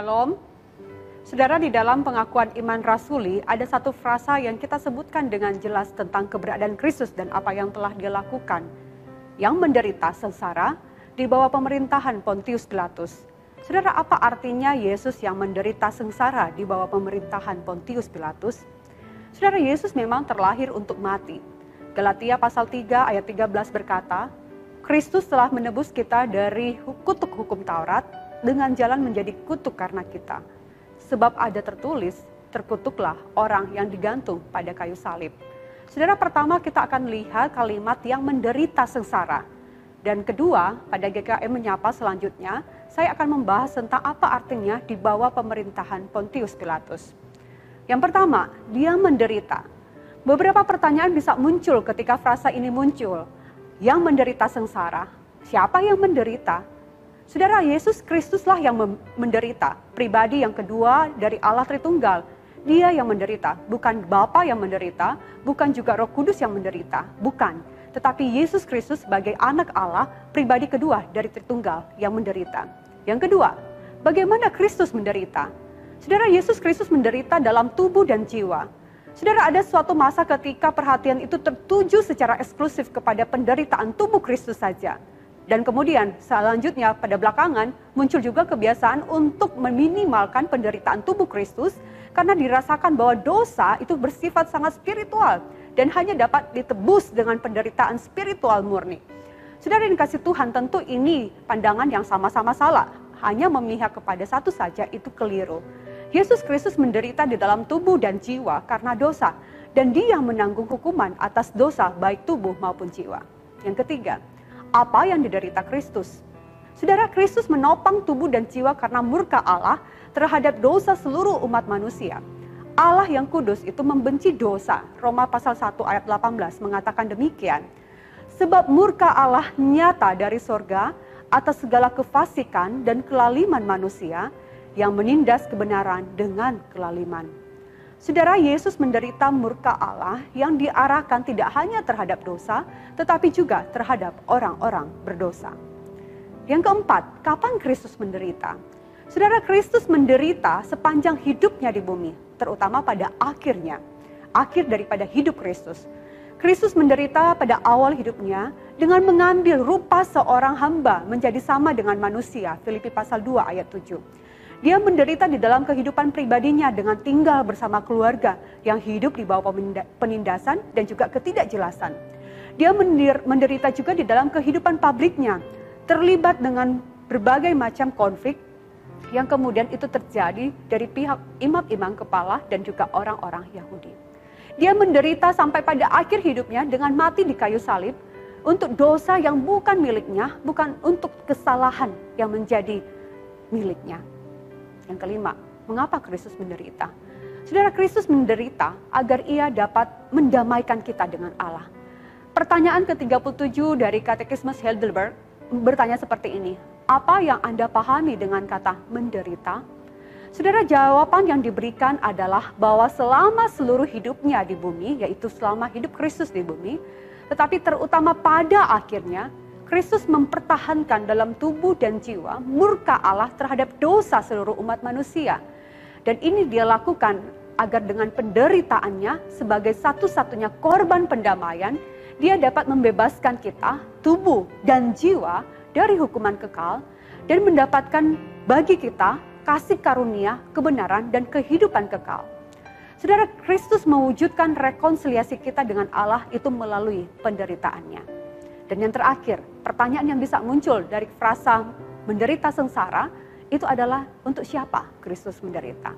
Shalom. Saudara, di dalam pengakuan iman rasuli ada satu frasa yang kita sebutkan dengan jelas tentang keberadaan Kristus dan apa yang telah dia lakukan. Yang menderita sengsara di bawah pemerintahan Pontius Pilatus. Saudara, apa artinya Yesus yang menderita sengsara di bawah pemerintahan Pontius Pilatus? Saudara, Yesus memang terlahir untuk mati. Galatia pasal 3 ayat 13 berkata, Kristus telah menebus kita dari kutuk hukum Taurat dengan jalan menjadi kutuk karena kita Sebab ada tertulis, terkutuklah orang yang digantung pada kayu salib. Saudara pertama kita akan lihat kalimat yang menderita sengsara. Dan kedua, pada GKM menyapa selanjutnya, saya akan membahas tentang apa artinya di bawah pemerintahan Pontius Pilatus. Yang pertama, dia menderita. Beberapa pertanyaan bisa muncul ketika frasa ini muncul. Yang menderita sengsara, siapa yang menderita? Saudara, Yesus Kristuslah yang menderita. Pribadi yang kedua dari Allah Tritunggal. Dia yang menderita, bukan Bapa yang menderita, bukan juga Roh Kudus yang menderita, bukan. Tetapi Yesus Kristus sebagai anak Allah, pribadi kedua dari Tritunggal yang menderita. Yang kedua, bagaimana Kristus menderita? Saudara, Yesus Kristus menderita dalam tubuh dan jiwa. Saudara, ada suatu masa ketika perhatian itu tertuju secara eksklusif kepada penderitaan tubuh Kristus saja dan kemudian selanjutnya pada belakangan muncul juga kebiasaan untuk meminimalkan penderitaan tubuh Kristus karena dirasakan bahwa dosa itu bersifat sangat spiritual dan hanya dapat ditebus dengan penderitaan spiritual murni. Saudara yang kasih Tuhan tentu ini pandangan yang sama-sama salah. Hanya memihak kepada satu saja itu keliru. Yesus Kristus menderita di dalam tubuh dan jiwa karena dosa. Dan dia menanggung hukuman atas dosa baik tubuh maupun jiwa. Yang ketiga, apa yang diderita Kristus. Saudara Kristus menopang tubuh dan jiwa karena murka Allah terhadap dosa seluruh umat manusia. Allah yang kudus itu membenci dosa. Roma pasal 1 ayat 18 mengatakan demikian. Sebab murka Allah nyata dari sorga atas segala kefasikan dan kelaliman manusia yang menindas kebenaran dengan kelaliman. Saudara Yesus menderita murka Allah yang diarahkan tidak hanya terhadap dosa, tetapi juga terhadap orang-orang berdosa. Yang keempat, kapan Kristus menderita? Saudara Kristus menderita sepanjang hidupnya di bumi, terutama pada akhirnya, akhir daripada hidup Kristus. Kristus menderita pada awal hidupnya dengan mengambil rupa seorang hamba menjadi sama dengan manusia. Filipi pasal 2 ayat 7. Dia menderita di dalam kehidupan pribadinya dengan tinggal bersama keluarga yang hidup di bawah penindasan dan juga ketidakjelasan. Dia menderita juga di dalam kehidupan publiknya, terlibat dengan berbagai macam konflik yang kemudian itu terjadi dari pihak imam-imam kepala dan juga orang-orang Yahudi. Dia menderita sampai pada akhir hidupnya dengan mati di kayu salib untuk dosa yang bukan miliknya, bukan untuk kesalahan yang menjadi miliknya. Yang kelima, mengapa Kristus menderita? Saudara Kristus menderita agar ia dapat mendamaikan kita dengan Allah. Pertanyaan ke-37 dari Katekismus Heidelberg bertanya seperti ini. Apa yang Anda pahami dengan kata menderita? Saudara, jawaban yang diberikan adalah bahwa selama seluruh hidupnya di bumi, yaitu selama hidup Kristus di bumi, tetapi terutama pada akhirnya, Kristus mempertahankan dalam tubuh dan jiwa murka Allah terhadap dosa seluruh umat manusia. Dan ini dia lakukan agar dengan penderitaannya sebagai satu-satunya korban pendamaian, dia dapat membebaskan kita, tubuh dan jiwa dari hukuman kekal dan mendapatkan bagi kita kasih karunia, kebenaran, dan kehidupan kekal. Saudara Kristus mewujudkan rekonsiliasi kita dengan Allah itu melalui penderitaannya. Dan yang terakhir, pertanyaan yang bisa muncul dari frasa menderita sengsara itu adalah untuk siapa Kristus menderita.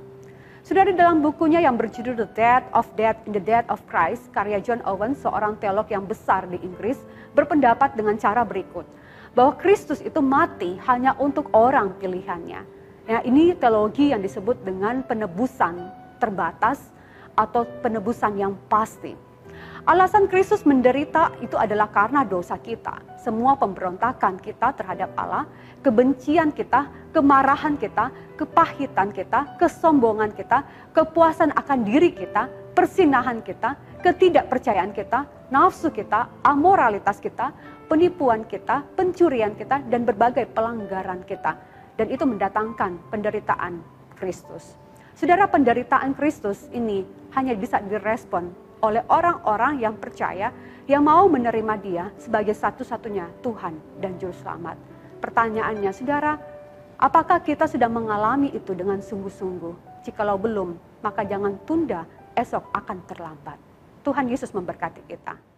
Sudah di dalam bukunya yang berjudul The Death of Death in the Death of Christ, karya John Owen, seorang teolog yang besar di Inggris, berpendapat dengan cara berikut. Bahwa Kristus itu mati hanya untuk orang pilihannya. Ya, ini teologi yang disebut dengan penebusan terbatas atau penebusan yang pasti. Alasan Kristus menderita itu adalah karena dosa kita. Semua pemberontakan kita terhadap Allah, kebencian kita, kemarahan kita, kepahitan kita, kesombongan kita, kepuasan akan diri kita, persinahan kita, ketidakpercayaan kita, nafsu kita, amoralitas kita, penipuan kita, pencurian kita, dan berbagai pelanggaran kita. dan itu mendatangkan penderitaan Kristus. Saudara, penderitaan Kristus ini hanya bisa direspon oleh orang-orang yang percaya yang mau menerima dia sebagai satu-satunya Tuhan dan Juru Selamat. Pertanyaannya, saudara, apakah kita sudah mengalami itu dengan sungguh-sungguh? Jikalau belum, maka jangan tunda, esok akan terlambat. Tuhan Yesus memberkati kita.